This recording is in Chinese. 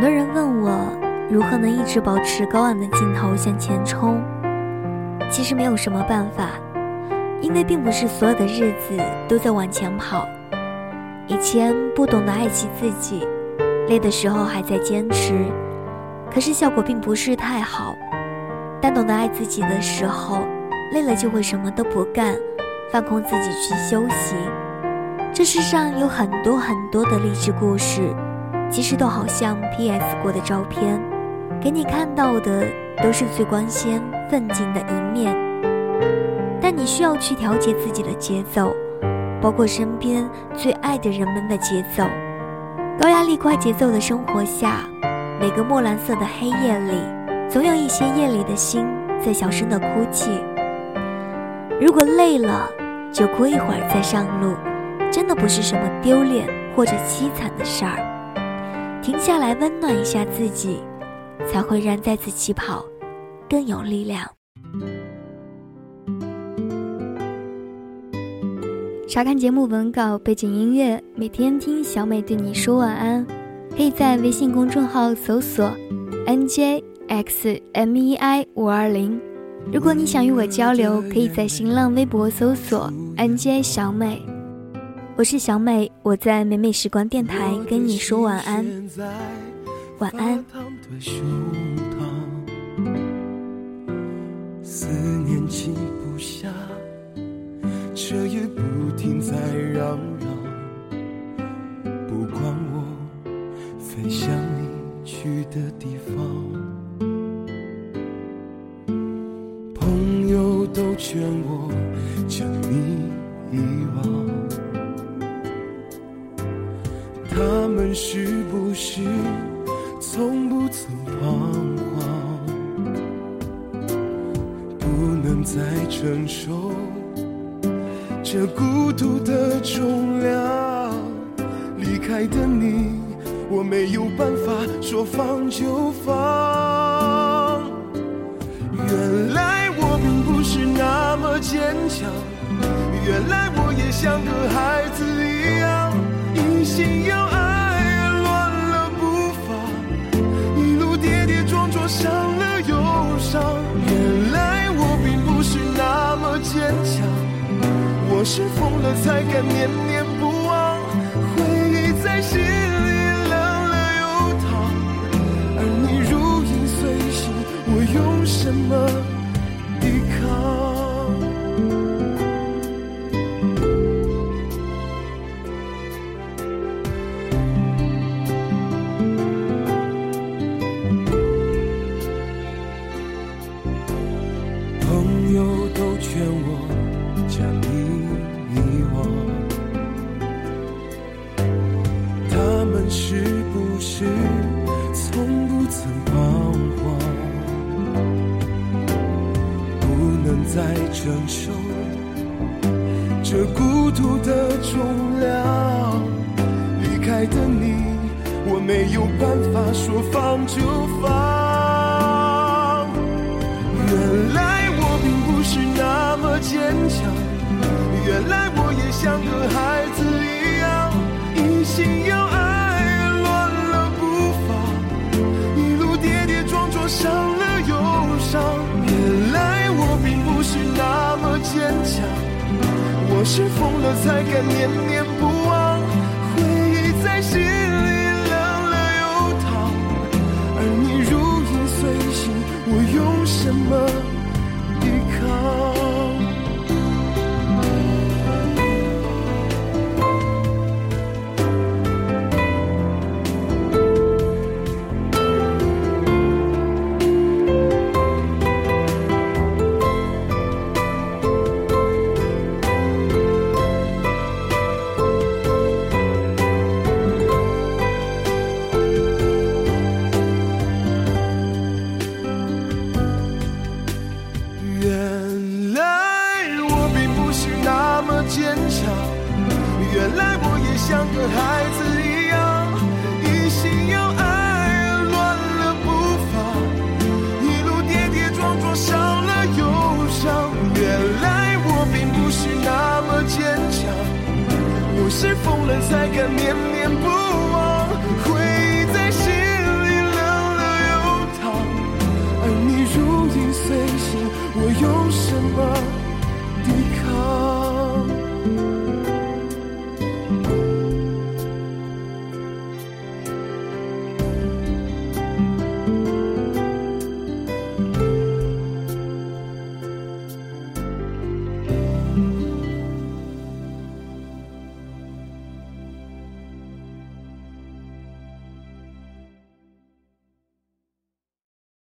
很多人问我，如何能一直保持高昂的劲头向前冲？其实没有什么办法，因为并不是所有的日子都在往前跑。以前不懂得爱惜自己，累的时候还在坚持，可是效果并不是太好。但懂得爱自己的时候，累了就会什么都不干，放空自己去休息。这世上有很多很多的励志故事，其实都好像 P.S. 过的照片，给你看到的都是最光鲜奋进的一面。但你需要去调节自己的节奏。包括身边最爱的人们的节奏，高压力、快节奏的生活下，每个墨蓝色的黑夜里，总有一些夜里的心在小声的哭泣。如果累了，就哭一会儿再上路，真的不是什么丢脸或者凄惨的事儿。停下来温暖一下自己，才会让再次起跑更有力量。查看节目文稿、背景音乐，每天听小美对你说晚安。可以在微信公众号搜索 “njxmei 五二零”。如果你想与我交流，可以在新浪微博搜索 “nj 小美”。我是小美，我在美美时光电台跟你说晚安。晚安。思念静不下。彻夜不停在嚷嚷，不管我飞向你去的地方。朋友都劝我将你遗忘，他们是不是从不曾彷徨？不能再承受。这孤独的重量，离开的你，我没有办法说放就放。原来我并不是那么坚强，原来我也像个孩子一样，一心要才敢念念不忘，回忆在心里冷了又烫，而你如影随形，我用什么抵抗？朋友都劝我将你？从不曾彷徨，不能再承受这孤独的重量，离开的你，我没有办法说放就放。原来我并不是那么坚强，原来我也像个孩我是疯了才敢念念像个孩子一样，一心要爱，乱了步伐，一路跌跌撞撞，伤了忧伤。原来我并不是那么坚强，我是疯了才敢念念不忘。